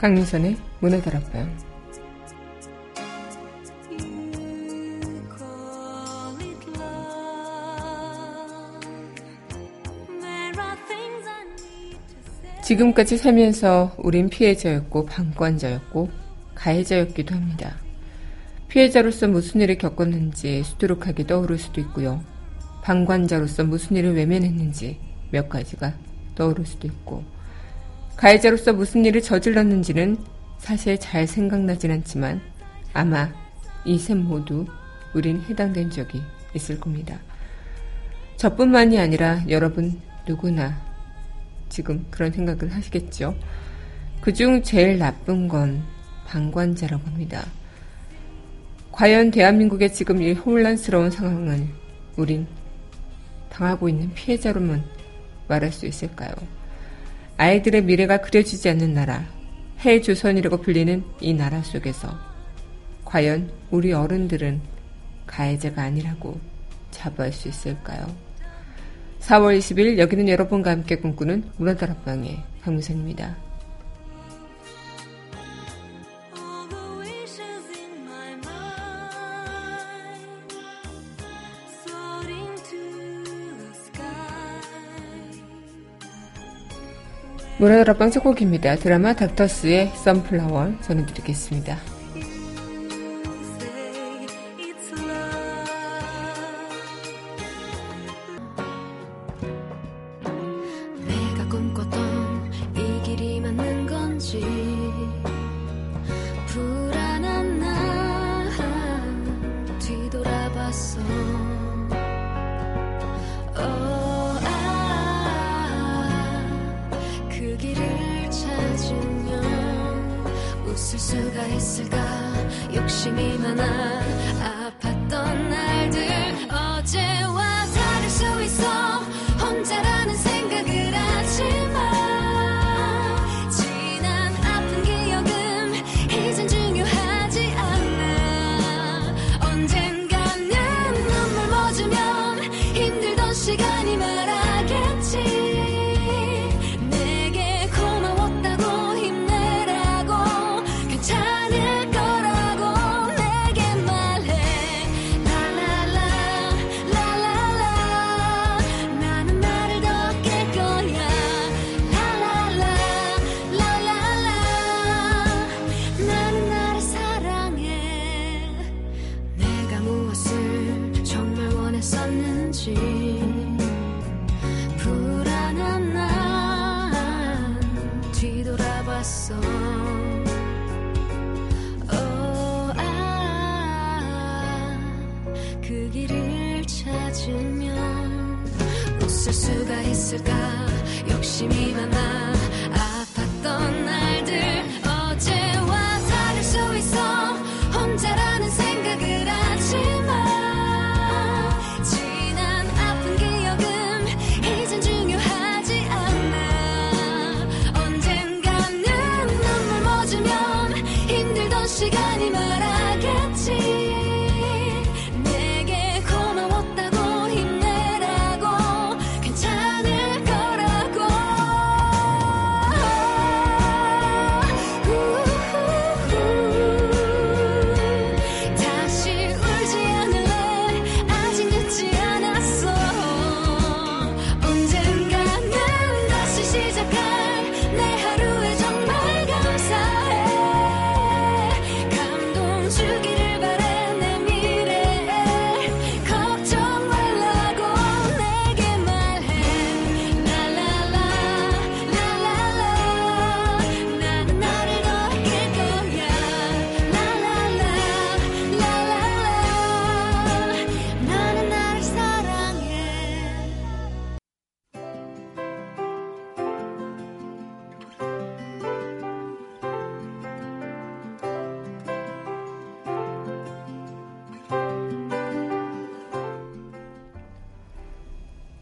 강민선의 문화다락방 지금까지 살면서 우린 피해자였고 방관자였고 가해자였기도 합니다. 피해자로서 무슨 일을 겪었는지 수두룩하게 떠오를 수도 있고요. 방관자로서 무슨 일을 외면했는지 몇 가지가 떠오를 수도 있고 가해자로서 무슨 일을 저질렀는지는 사실 잘 생각나진 않지만 아마 이 셋 모두 우린 해당된 적이 있을 겁니다. 저뿐만이 아니라 여러분 누구나 지금 그런 생각을 하시겠죠. 그중 제일 나쁜 건 방관자라고 합니다. 과연 대한민국의 지금 이 혼란스러운 상황을 우린 당하고 있는 피해자로만 말할 수 있을까요? 아이들의 미래가 그려지지 않는 나라, 해조선이라고 불리는 이 나라 속에서 과연 우리 어른들은 가해자가 아니라고 자부할 수 있을까요? 4월 20일 여기는 여러분과 함께 꿈꾸는 문화다락방의 강무선입니다. 문화다락방 첫 곡입니다. 드라마 닥터스의 선플라워 전해드리겠습니다.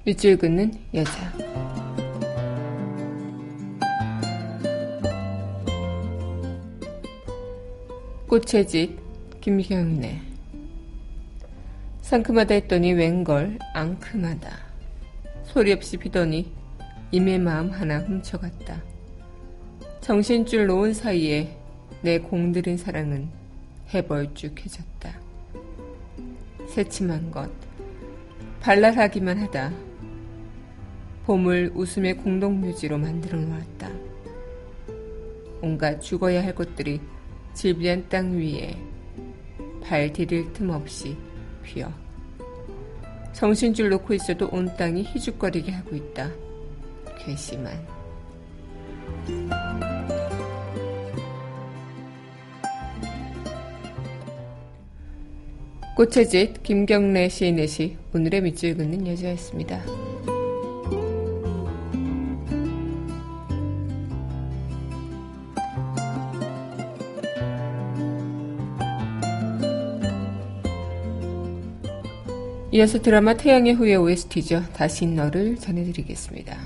밑줄 긋는 여자. 꽃의 집 김경래 상큼하다 했더니 웬걸 앙큼하다 소리 없이 피더니 임의 마음 하나 훔쳐갔다 정신줄 놓은 사이에 내 공들인 사랑은 해벌쭉해졌다. 새침한 것, 발랄하기만 하다. 봄을 웃음의 공동묘지로 만들어 놓았다. 온갖 죽어야 할 것들이 질비한 땅 위에 발 디딜 틈 없이 휘어. 정신줄 놓고 있어도 온 땅이 희죽거리게 하고 있다. 괘씸한. 꽃의 짓 김경래 시인의 시 오늘의 밑줄 긋는 여자였습니다. 이어서 드라마 태양의 후예 OST죠. 다시 너를 전해드리겠습니다.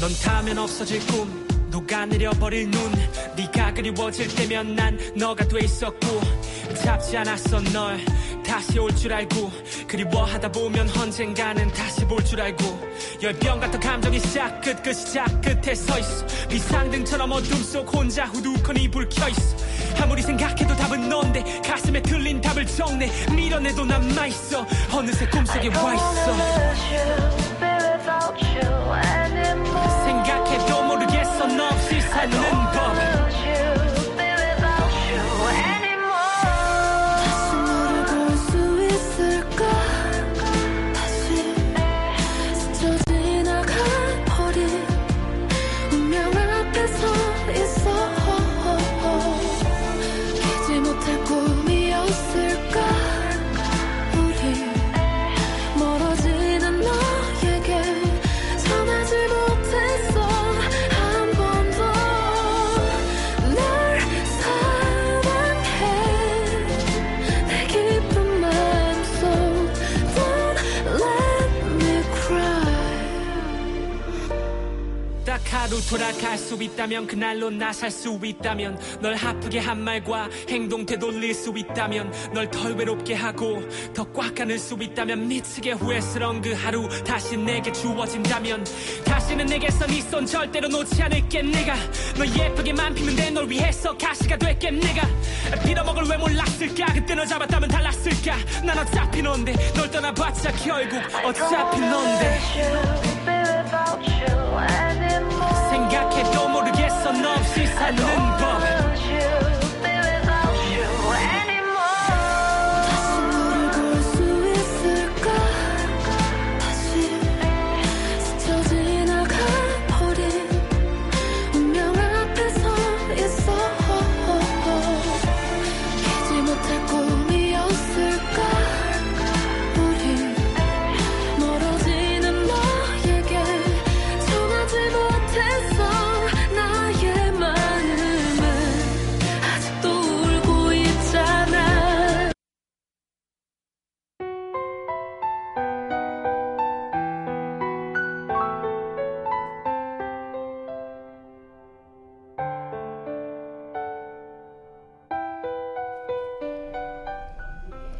넌 타면 없어질 꿈 녹아내려버릴 눈 네가 그리워질 때면 난 너가 돼 있었고 잡지 않았어 널 다시 올 줄 알고 그리워하다 보면 언젠가는 다시 볼 줄 알고 열병 같은 감정이 시작 끝그 시작 끝에 서 있어. 비상등처럼 어둠 속 혼자 후두커니 불 켜있어. 아무리 생각해도 답은 넌데 가슴에 틀린 답을 정내 밀어내도 남아있어. 어느새 꿈속에 와있어 수 있다면 그날로 나 살 수 있다면 널 아프게 한 말과 행동 되돌릴 수 있다면 널 덜 외롭게 하고 더 꽉 안을 수 있다면 미치게 후회스러운 그 하루 다시 내게 주어진다면 다시는 내게서 네 손 절대로 놓지 않을게 내가. 너 예쁘게만 피면 돼. 널 위해서 가시가 될게 내가. 빌어먹을 왜 몰랐을까? 그때 너 잡았다면 달랐을까? 난 어차피 넌데. 널 떠나봤자 결국 어차피 넌데 생각해도 모르겠어. 너 없이 사는 법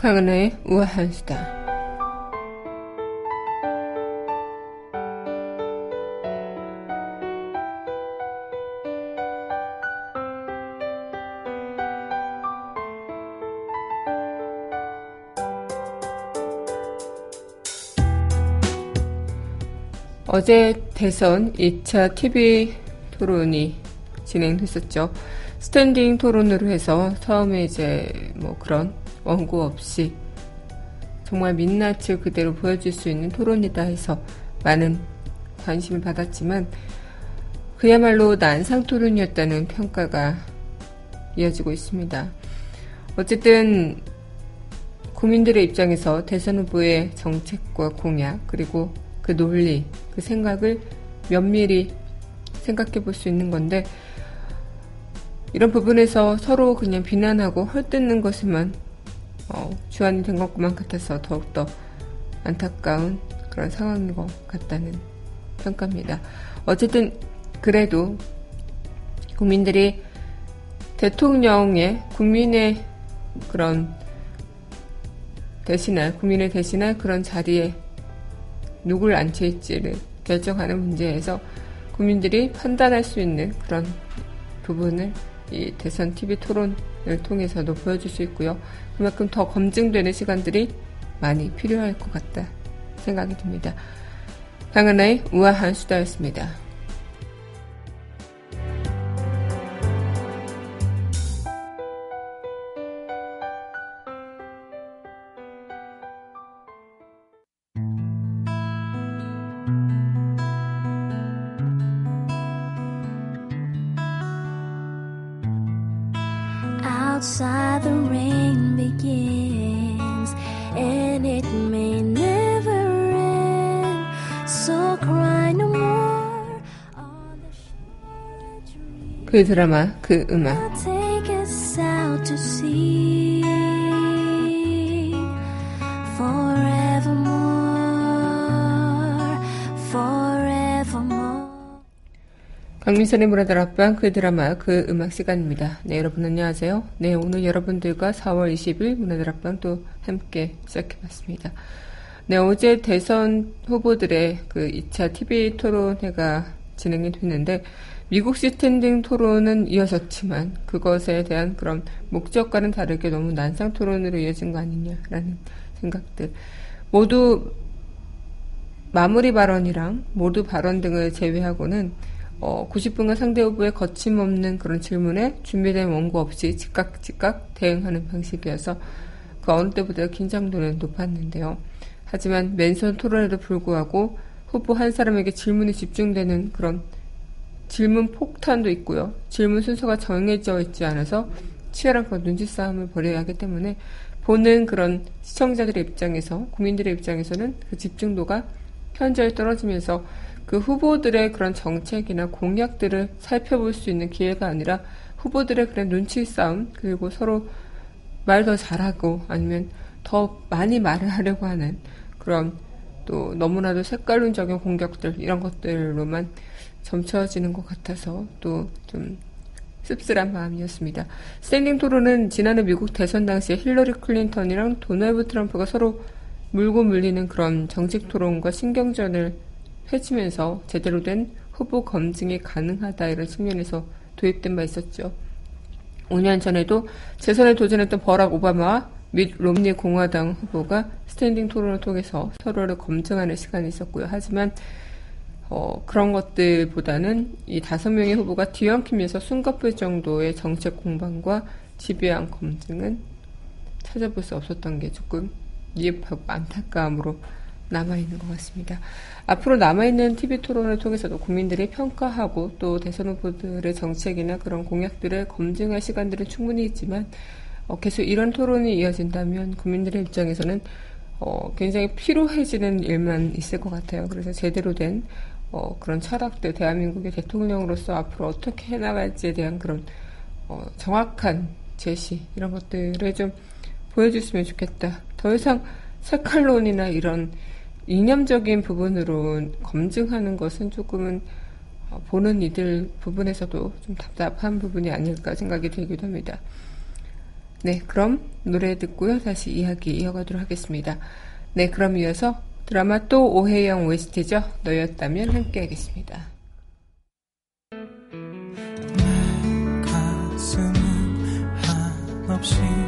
강은하의 우아한 수다. 어제 대선 2차 TV 토론이 진행됐었죠. 스탠딩 토론으로 해서 처음에 이제 뭐 그런 원고 없이 정말 민낯을 그대로 보여줄 수 있는 토론이다 해서 많은 관심을 받았지만 그야말로 난상 토론이었다는 평가가 이어지고 있습니다. 어쨌든 국민들의 입장에서 대선 후보의 정책과 공약 그리고 그 논리, 그 생각을 면밀히 생각해 볼 수 있는 건데 이런 부분에서 서로 그냥 비난하고 헐뜯는 것에만 어, 주안이 된 것만 같아서 더욱더 안타까운 그런 상황인 것 같다는 평가입니다. 어쨌든 그래도 국민들이 대통령의 국민의 그런 대신할, 국민을 대신할 그런 자리에 누굴 앉혀있지를 결정하는 문제에서 국민들이 판단할 수 있는 그런 부분을 이 대선 TV 토론을 통해서도 보여줄 수 있고요. 그만큼 더 검증되는 시간들이 많이 필요할 것 같다 생각이 듭니다. 강은하의 우아한 수다였습니다. outside the rain begins and it may never end so cry no more on the shore a dream 그 드라마, 그 음악. take us out to sea 강민선의 문화들 앞방 그 드라마 그 음악 시간입니다. 네 여러분 안녕하세요. 네 오늘 여러분들과 4월 20일 문화들 앞방 또 함께 시작해봤습니다. 네 어제 대선 후보들의 그 2차 TV 토론회가 진행이 됐는데 미국 시스탠딩 토론은 이어졌지만 그것에 대한 그런 목적과는 다르게 너무 난상 토론으로 이어진 거 아니냐라는 생각들 모두 마무리 발언이랑 모두 발언 등을 제외하고는 어, 90분간 상대 후보의 거침없는 그런 질문에 준비된 원고 없이 즉각 즉각 대응하는 방식이어서 그 어느 때보다 긴장도는 높았는데요. 하지만 맨손 토론에도 불구하고 후보 한 사람에게 질문이 집중되는 그런 질문 폭탄도 있고요. 질문 순서가 정해져 있지 않아서 치열한 그런 눈치 싸움을 벌여야 하기 때문에 보는 그런 시청자들의 입장에서 국민들의 입장에서는 그 집중도가 현저히 떨어지면서 그 후보들의 그런 정책이나 공약들을 살펴볼 수 있는 기회가 아니라 후보들의 그런 눈치 싸움 그리고 서로 말 더 잘하고 아니면 더 많이 말을 하려고 하는 그런 또 너무나도 색깔론적인 공격들 이런 것들로만 점쳐지는 것 같아서 또 좀 씁쓸한 마음이었습니다. 스탠딩 토론은 지난해 미국 대선 당시에 힐러리 클린턴이랑 도널드 트럼프가 서로 물고 물리는 그런 정책 토론과 신경전을 펼치면서 제대로 된 후보 검증이 가능하다 이런 측면에서 도입된 바 있었죠. 5년 전에도 재선에 도전했던 버락 오바마와 밋 롬니 공화당 후보가 스탠딩 토론을 통해서 서로를 검증하는 시간이 있었고요. 하지만 어, 그런 것들보다는 이 다섯 명의 후보가 뒤엉키면서 숨가쁠 정도의 정책 공방과 집요한 검증은 찾아볼 수 없었던 게 조금 미흡하고 안타까움으로 남아있는 것 같습니다. 앞으로 남아있는 TV 토론을 통해서도 국민들이 평가하고 또 대선 후보들의 정책이나 그런 공약들을 검증할 시간들은 충분히 있지만 어, 계속 이런 토론이 이어진다면 국민들의 입장에서는 어, 굉장히 피로해지는 일만 있을 것 같아요. 그래서 제대로 된 어, 그런 철학들, 대한민국의 대통령으로서 앞으로 어떻게 해나갈지에 대한 그런 어, 정확한 제시 이런 것들을 좀 보여줬으면 좋겠다. 더 이상 색깔론이나 이런 이념적인 부분으로 검증하는 것은 조금은 어, 보는 이들 부분에서도 좀 답답한 부분이 아닐까 생각이 들기도 합니다. 네, 그럼 노래 듣고요. 다시 이야기 이어가도록 하겠습니다. 네, 그럼 이어서 드라마 또 오해영 OST죠. 너였다면 함께 하겠습니다. 가슴은 한없이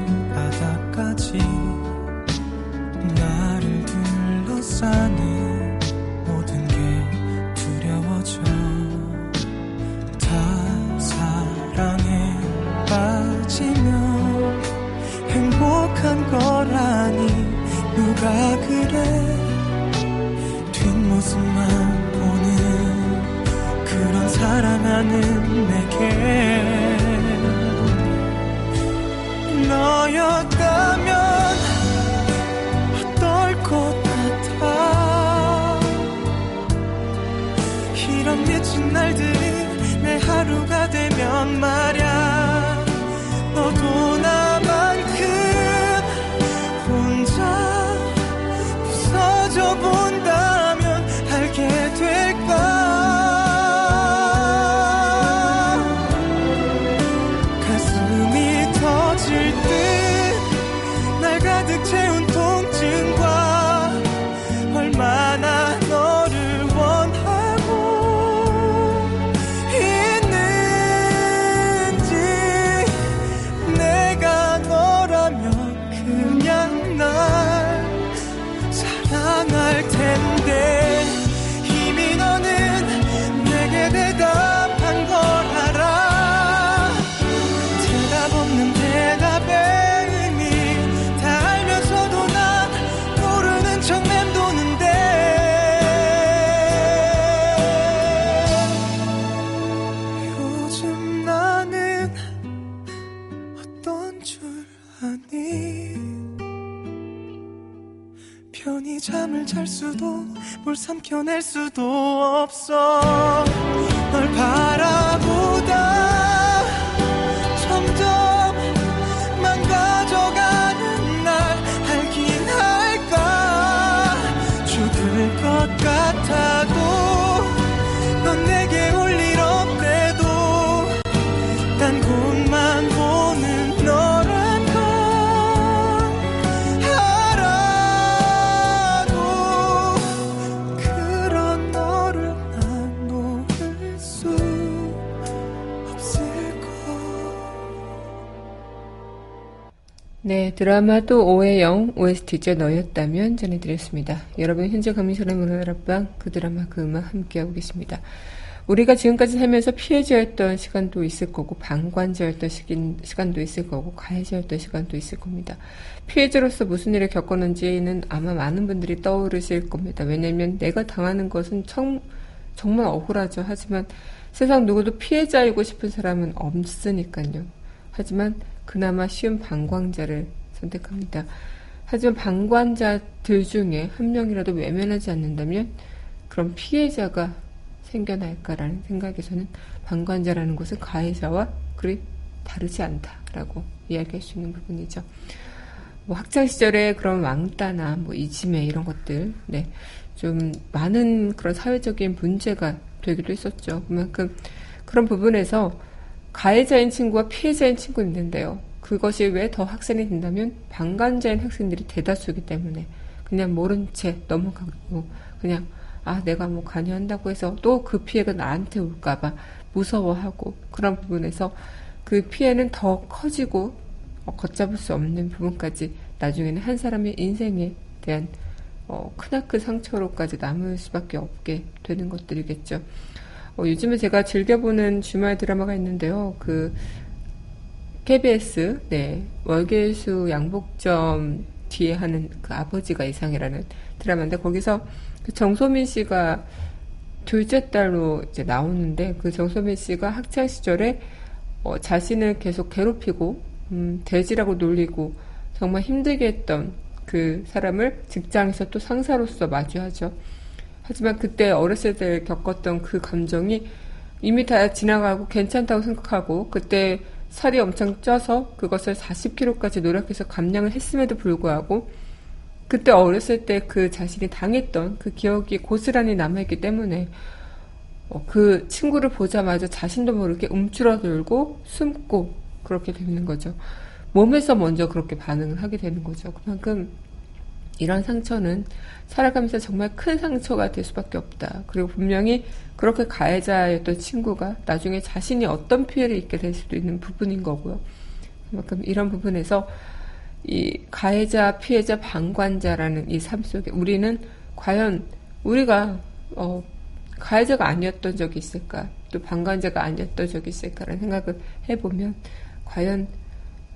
잘 수도 뭘 삼켜낼 수도 없어. 널 바라보 네, 드라마도 오해영 OST죠. 너였다면 전해드렸습니다. 여러분 현재 강민선의 문화다락방 그 드라마 그 음악 함께하고 계십니다. 우리가 지금까지 살면서 피해자였던 시간도 있을 거고 방관자였던 시간도 있을 거고 가해자였던 시간도 있을 겁니다. 피해자로서 무슨 일을 겪었는지는 아마 많은 분들이 떠오르실 겁니다. 왜냐하면 내가 당하는 것은 정, 정말 억울하죠. 하지만 세상 누구도 피해자이고 싶은 사람은 없으니까요. 하지만 그나마 쉬운 방광자를 선택합니다. 하지만 방관자들 중에 한 명이라도 외면하지 않는다면 그럼 피해자가 생겨날까라는 생각에서는 방관자라는 것은 가해자와 그리 다르지 않다라고 이야기할 수 있는 부분이죠. 뭐 학창 시절에 그런 왕따나 뭐 이지매 이런 것들, 네, 좀 많은 그런 사회적인 문제가 되기도 했었죠. 그만큼 그런 부분에서 가해자인 친구와 피해자인 친구 있는데요. 그것이 왜 더 확산이 된다면 방관자인 학생들이 대다수이기 때문에 그냥 모른 채 넘어가고 그냥 아 내가 뭐 관여한다고 해서 또 그 피해가 나한테 올까봐 무서워하고 그런 부분에서 그 피해는 더 커지고 어, 걷잡을 수 없는 부분까지 나중에는 한 사람의 인생에 대한 어, 크나큰 상처로까지 남을 수밖에 없게 되는 것들이겠죠. 어, 요즘에 제가 즐겨보는 주말 드라마가 있는데요. 그 KBS 네 월계수 양복점 뒤에 하는 그 아버지가 이상이라는 드라마인데 거기서 그 정소민 씨가 둘째 딸로 이제 나오는데 그 정소민 씨가 학창 시절에 어, 자신을 계속 괴롭히고 음, 돼지라고 놀리고 정말 힘들게 했던 그 사람을 직장에서 또 상사로서 마주하죠. 하지만 그때 어렸을 때 겪었던 그 감정이 이미 다 지나가고 괜찮다고 생각하고 그때 살이 엄청 쪄서 그것을 40kg까지 노력해서 감량을 했음에도 불구하고 그때 어렸을 때 그 자신이 당했던 그 기억이 고스란히 남아있기 때문에 어, 그 친구를 보자마자 자신도 모르게 움츠러들고 숨고 그렇게 되는 거죠. 몸에서 먼저 그렇게 반응을 하게 되는 거죠. 그만큼 이런 상처는 살아가면서 정말 큰 상처가 될 수밖에 없다. 그리고 분명히 그렇게 가해자였던 친구가 나중에 자신이 어떤 피해를 입게 될 수도 있는 부분인 거고요. 그만큼 이런 부분에서 이 가해자, 피해자, 방관자라는 이 삶 속에 우리는 과연 우리가 어, 가해자가 아니었던 적이 있을까? 또 방관자가 아니었던 적이 있을까라는 생각을 해보면 과연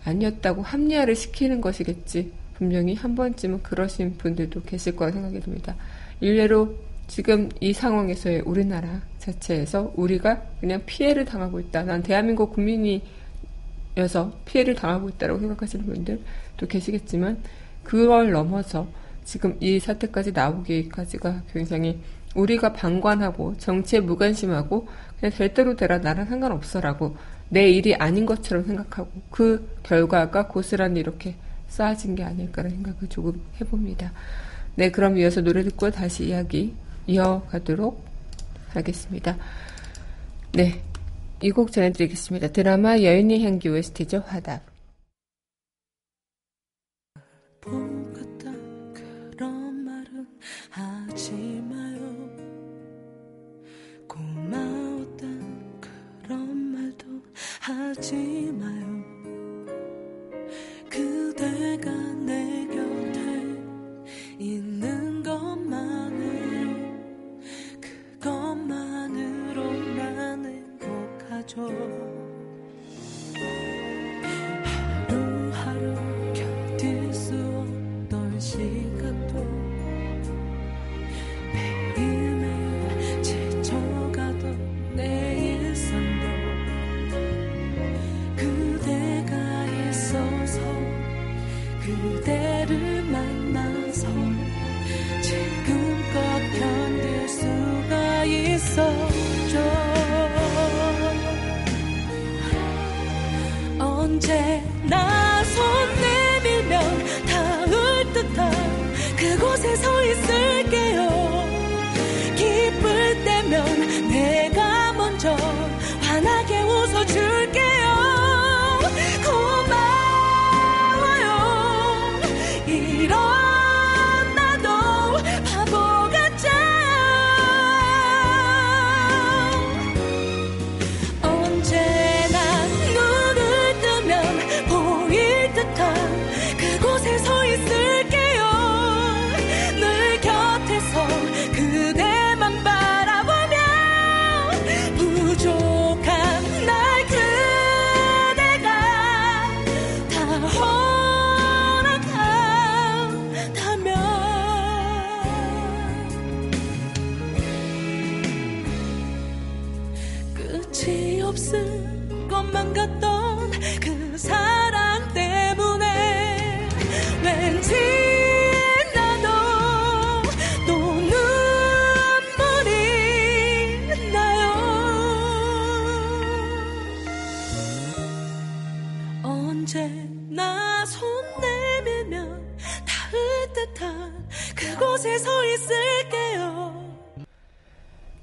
아니었다고 합리화를 시키는 것이겠지. 분명히 한 번쯤은 그러신 분들도 계실 거라 생각이 듭니다. 일례로 지금 이 상황에서의 우리나라 자체에서 우리가 그냥 피해를 당하고 있다. 난 대한민국 국민이어서 피해를 당하고 있다고 생각하시는 분들도 계시겠지만 그걸 넘어서 지금 이 사태까지 나오기까지가 굉장히 우리가 방관하고 정치에 무관심하고 그냥 될 대로 되라 나랑 상관없어라고 내 일이 아닌 것처럼 생각하고 그 결과가 고스란히 이렇게 쌓아진 게 아닐까라는 생각을 조금 해봅니다. 네, 그럼 이어서 노래 듣고 다시 이야기 이어가도록 하겠습니다. 네, 이 곡 전해드리겠습니다. 드라마 여인의 향기 OST죠, 화답. 하지 마요 행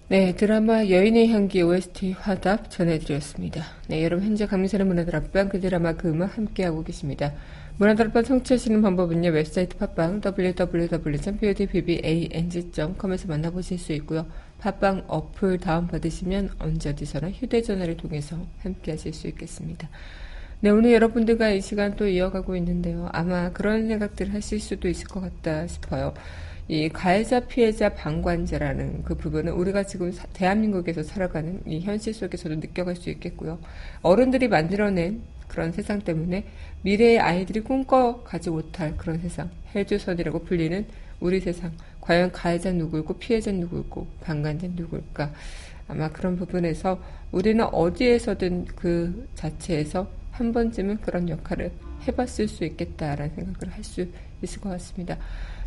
네, 드라마 여인의 향기 OST 화답 전해드렸습니다. 네, 여러분 현재 강민선의 문화들 앞방 그 드라마 그 음악 함께하고 계십니다. 문화들 앞방 청취하시는 방법은요. 웹사이트 팟빵 www.podbbang.com에서 만나보실 수 있고요. 팟빵 어플 다운받으시면 언제 어디서나 휴대전화를 통해서 함께하실 수 있겠습니다. 네, 오늘 여러분들과 이 시간 또 이어가고 있는데요. 아마 그런 생각들을 하실 수도 있을 것 같다 싶어요. 이 가해자 피해자 방관자라는 그 부분은 우리가 지금 사- 대한민국에서 살아가는 이 현실 속에서도 느껴갈 수 있겠고요. 어른들이 만들어낸 그런 세상 때문에 미래의 아이들이 꿈꿔가지 못할 그런 세상, 헬조선이라고 불리는 우리 세상. 과연 가해자 누구일고 피해자 누구일고 방관자 누구일까? 아마 그런 부분에서 우리는 어디에서든 그 자체에서 한 번쯤은 그런 역할을 해봤을 수 있겠다라는 생각을 할 수 있을 것 같습니다.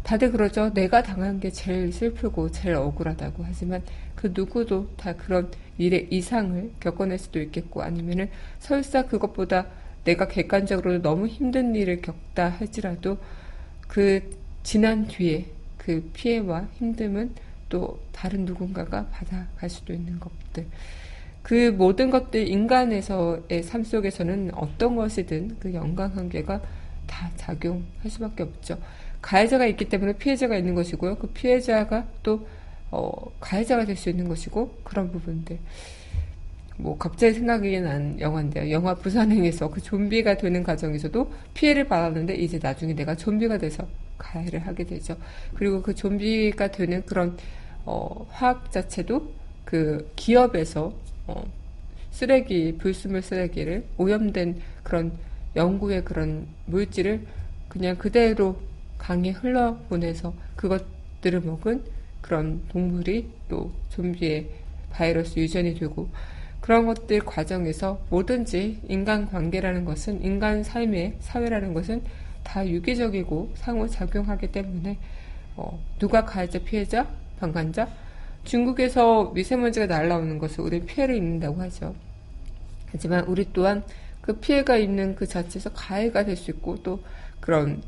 다들 그러죠. 내가 당한 게 제일 슬프고 제일 억울하다고 하지만 그 누구도 다 그런 일의 이상을 겪어낼 수도 있겠고 아니면은 설사 그것보다 내가 객관적으로 너무 힘든 일을 겪다 할지라도 그 지난 뒤에 그 피해와 힘듦은 또 다른 누군가가 받아갈 수도 있는 것들. 그 모든 것들 인간에서의 삶 속에서는 어떤 것이든 그 연관 관계가 다 작용할 수밖에 없죠. 가해자가 있기 때문에 피해자가 있는 것이고요. 그 피해자가 또 어, 가해자가 될 수 있는 것이고 그런 부분들. 뭐 갑자기 생각이 난 영화인데요. 영화 부산행에서 그 좀비가 되는 과정에서도 피해를 받았는데 이제 나중에 내가 좀비가 돼서 가해를 하게 되죠. 그리고 그 좀비가 되는 그런 어, 화학 자체도 그 기업에서 어, 쓰레기 불순물 쓰레기를 오염된 그런 연구의 그런 물질을 그냥 그대로 강에 흘러보내서 그것들을 먹은 그런 동물이 또 좀비의 바이러스 유전이 되고 그런 것들 과정에서 뭐든지 인간 관계라는 것은 인간 삶의 사회라는 것은 다 유기적이고 상호작용하기 때문에 어, 누가 가해자 피해자 방관자 중국에서 미세먼지가 날라오는 것을 우리 피해를 입는다고 하죠. 하지만 우리 또한 그 피해가 있는 그 자체에서 가해가 될 수 있고 또 그런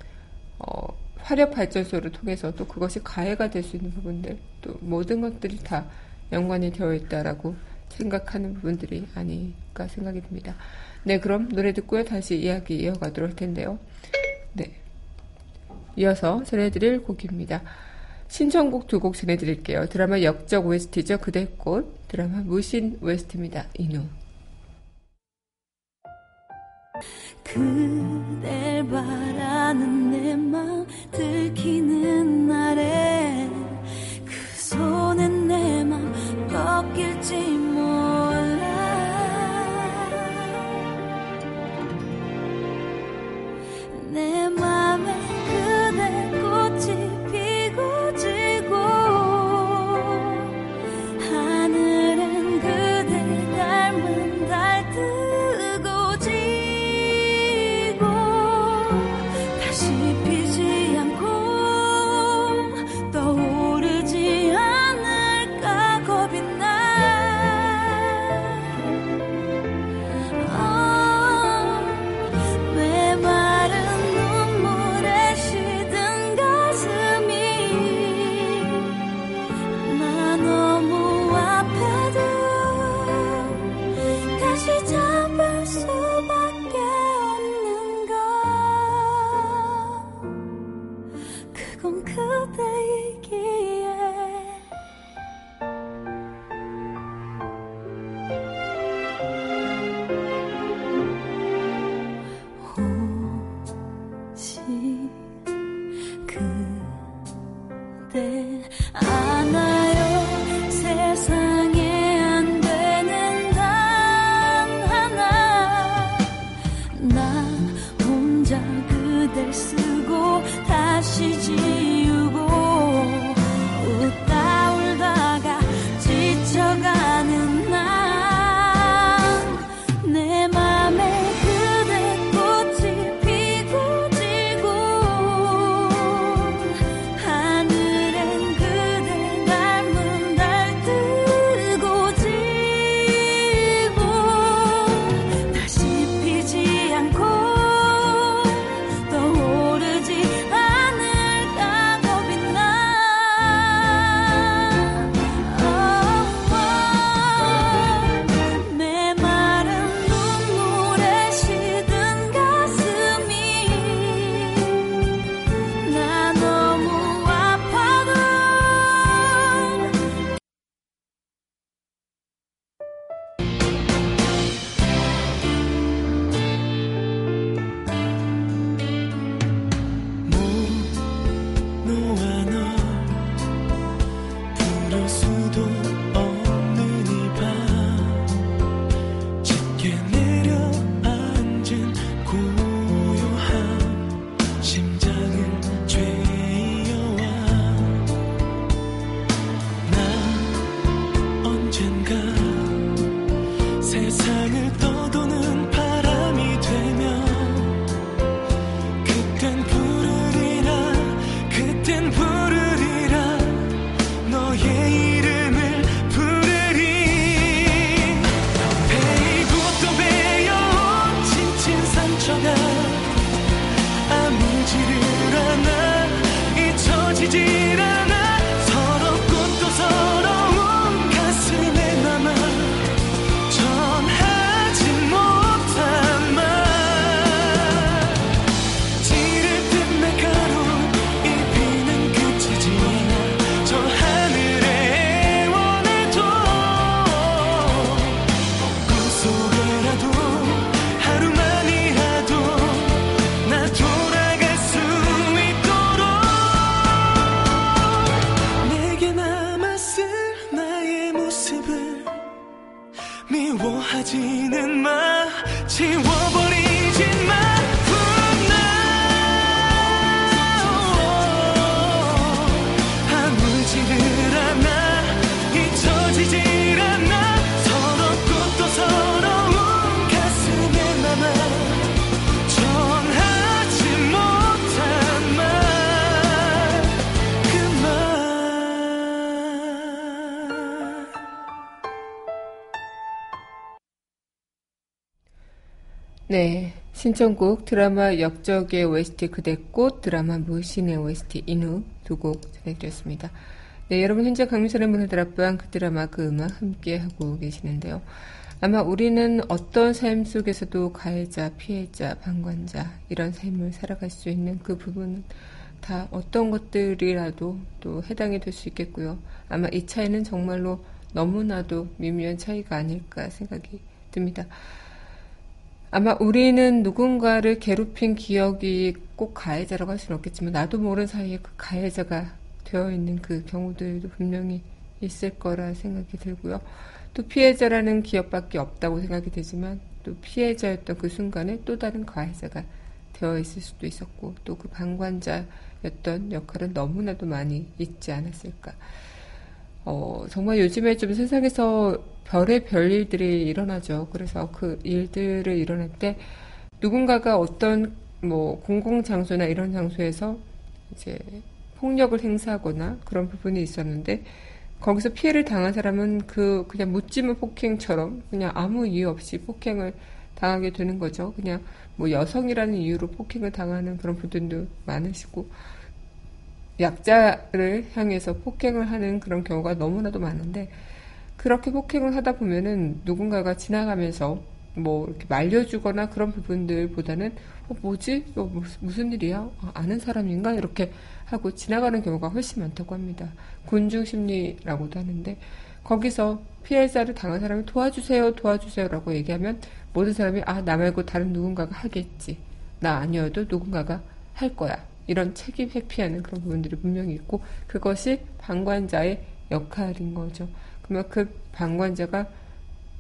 어, 화력 발전소를 통해서 또 그것이 가해가 될 수 있는 부분들 또 모든 것들이 다 연관이 되어 있다라고 생각하는 부분들이 아닐까 생각이 듭니다. 네, 그럼 노래 듣고요. 다시 이야기 이어가도록 할 텐데요. 네. 이어서 전해드릴 곡입니다. 신청곡 두 곡 전해드릴게요. 드라마 역적 OST죠. 그대 꽃. 드라마 무신 OST입니다. 이누. 그댈 바라는 내 마음 들키는 날에 그 손엔 내 마음 꺾일지 네. 신청곡 드라마 역적의 OST 그대꽃 드라마 무신의 OST 인후 두곡 전해드렸습니다. 네, 여러분 현재 강민선의 문화들 앞방 그 드라마 그 음악 함께 하고 계시는데요. 아마 우리는 어떤 삶 속에서도 가해자, 피해자, 방관자 이런 삶을 살아갈 수 있는 그 부분은 다 어떤 것들이라도 또 해당이 될 수 있겠고요. 아마 이 차이는 정말로 너무나도 미묘한 차이가 아닐까 생각이 듭니다. 아마 우리는 누군가를 괴롭힌 기억이 꼭 가해자라고 할 수는 없겠지만 나도 모르는 사이에 그 가해자가 되어 있는 그 경우들도 분명히 있을 거라 생각이 들고요. 또 피해자라는 기억밖에 없다고 생각이 되지만 또 피해자였던 그 순간에 또 다른 가해자가 되어 있을 수도 있었고 또 그 방관자였던 역할은 너무나도 많이 있지 않았을까. 어, 정말 요즘에 좀 세상에서 별의 별 일들이 일어나죠. 그래서 그 일들을 일어날 때 누군가가 어떤 뭐 공공장소나 이런 장소에서 이제 폭력을 행사하거나 그런 부분이 있었는데 거기서 피해를 당한 사람은 그 그냥 묻지마 폭행처럼 그냥 아무 이유 없이 폭행을 당하게 되는 거죠. 그냥 뭐 여성이라는 이유로 폭행을 당하는 그런 분들도 많으시고 약자를 향해서 폭행을 하는 그런 경우가 너무나도 많은데 그렇게 폭행을 하다 보면은 누군가가 지나가면서 뭐 이렇게 말려주거나 그런 부분들보다는 어 뭐지? 어, 무슨 일이야? 어, 아는 사람인가? 이렇게 하고 지나가는 경우가 훨씬 많다고 합니다. 군중 심리라고도 하는데 거기서 피해자를 당한 사람이 도와주세요, 도와주세요라고 얘기하면 모든 사람이 아 나 말고 다른 누군가가 하겠지. 나 아니어도 누군가가 할 거야. 이런 책임 회피하는 그런 부분들이 분명히 있고 그것이 방관자의 역할인 거죠. 그러면 그 방관자가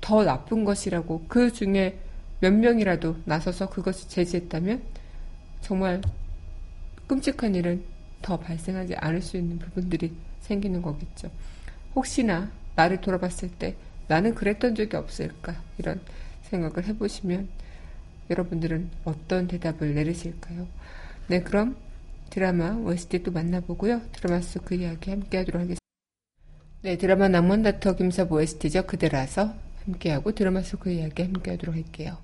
더 나쁜 것이라고 그 중에 몇 명이라도 나서서 그것을 제지했다면 정말 끔찍한 일은 더 발생하지 않을 수 있는 부분들이 생기는 거겠죠. 혹시나 나를 돌아봤을 때 나는 그랬던 적이 없을까 이런 생각을 해보시면 여러분들은 어떤 대답을 내리실까요? 네, 그럼 드라마 OST 또 만나보고요. 드라마 속 그 이야기 함께 하도록 하겠습니다. 네, 드라마 남원다터 김섭 OST죠. 그대라서 함께하고 드라마 속 그 이야기 함께 하도록 할게요.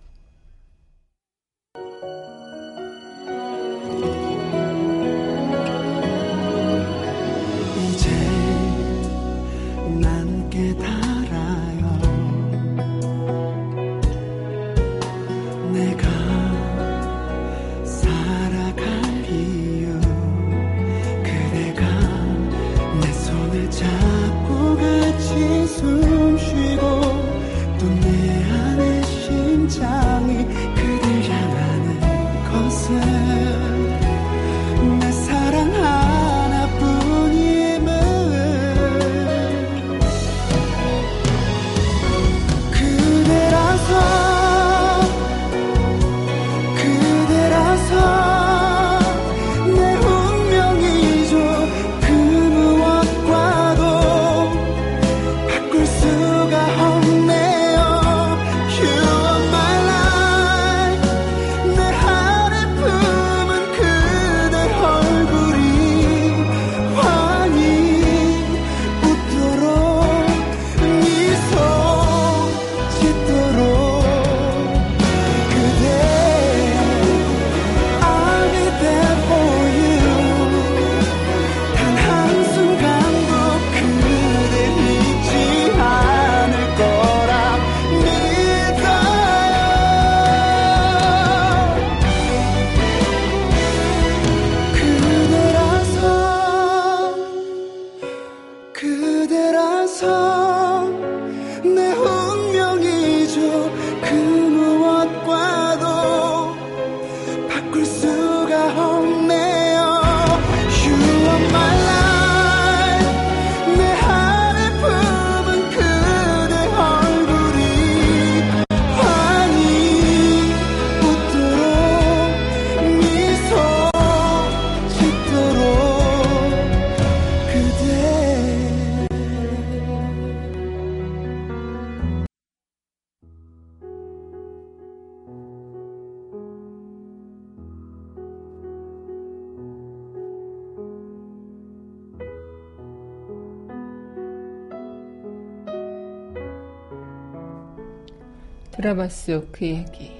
속그 이야기.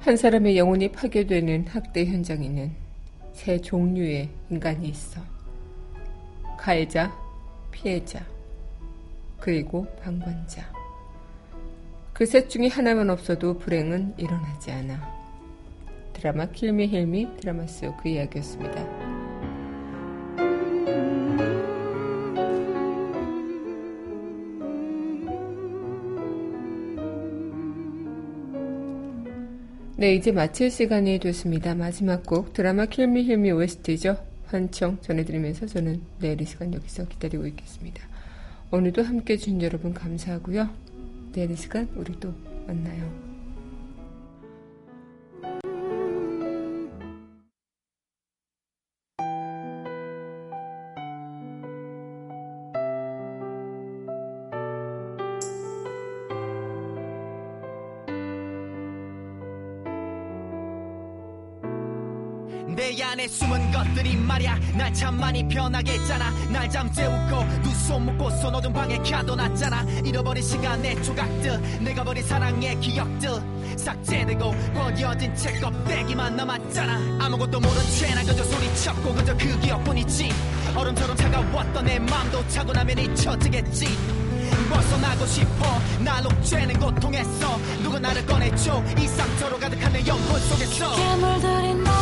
한 사람의 영혼이 파괴되는 학대 현장에는 세 종류의 인간이 있어. 가해자, 피해자, 그리고 방관자. 그 셋 중에 하나만 없어도 불행은 일어나지 않아. 드라마 킬미 힐미 드라마 속 그 이야기였습니다. 네, 이제 마칠 시간이 됐습니다. 마지막 곡 드라마 킬미 힐미 OST죠. 환청 전해드리면서 저는 내일 이 시간 여기서 기다리고 있겠습니다. 오늘도 함께 해주신 여러분 감사하고요. 내일 이 시간 우리 또 만나요. 말야. 날 참 많이 변하게 했잖아. 날 잠재우고 두 손 묶고 손 어둔 방에 가둬놨잖아. 잃어버린 시간의 조각들 내가 버린 사랑의 기억들. 삭제되고 버려진 책 껍데기만 남았잖아. 아무것도 모른 채나 그저 소리쳤고 그저 그 기억뿐이지. 얼음처럼 차가웠던 내 맘도 차고 나면 잊혀지겠지. 벗어나고 싶어 날 옥죄는 고통에서 누가 나를 꺼내줘. 이 상처로 가득한 내 영혼 속에서. 괴물들이 난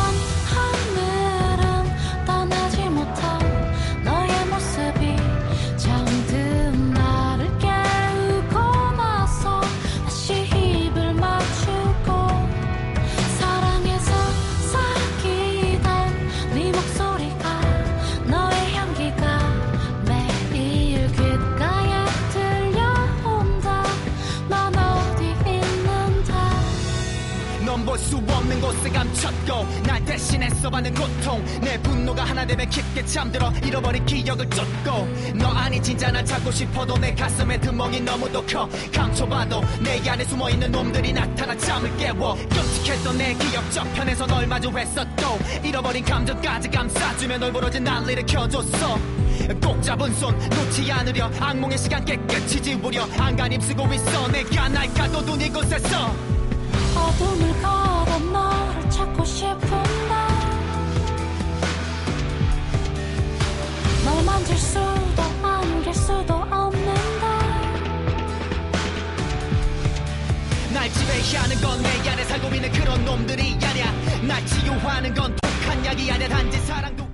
쫓고 너 아니 진짜 날 찾고 싶어도 내 가슴에 드멍이 너무도 커 감춰봐도 내 안에 숨어있는 놈들이 나타나 잠을 깨워. 끔찍했던 내 기억 저편에서 널 마주했었고 잃어버린 감정까지 감싸주며 널 부러진 난리를 켜줬어. 꼭 잡은 손 놓지 않으려 악몽의 시간 깨끗이 지우려 안간 힘 쓰고 있어. 내가 날 가둬둔 이곳에서. 어둠을 걸어 너를 찾고 싶은 만질 수도 안길 수도 없는데. 날 지배하는 건 내 안에 살고 있는 그런 놈들이 아니야. 날 치유하는 건 독한 약이 아니야. 단지 사랑도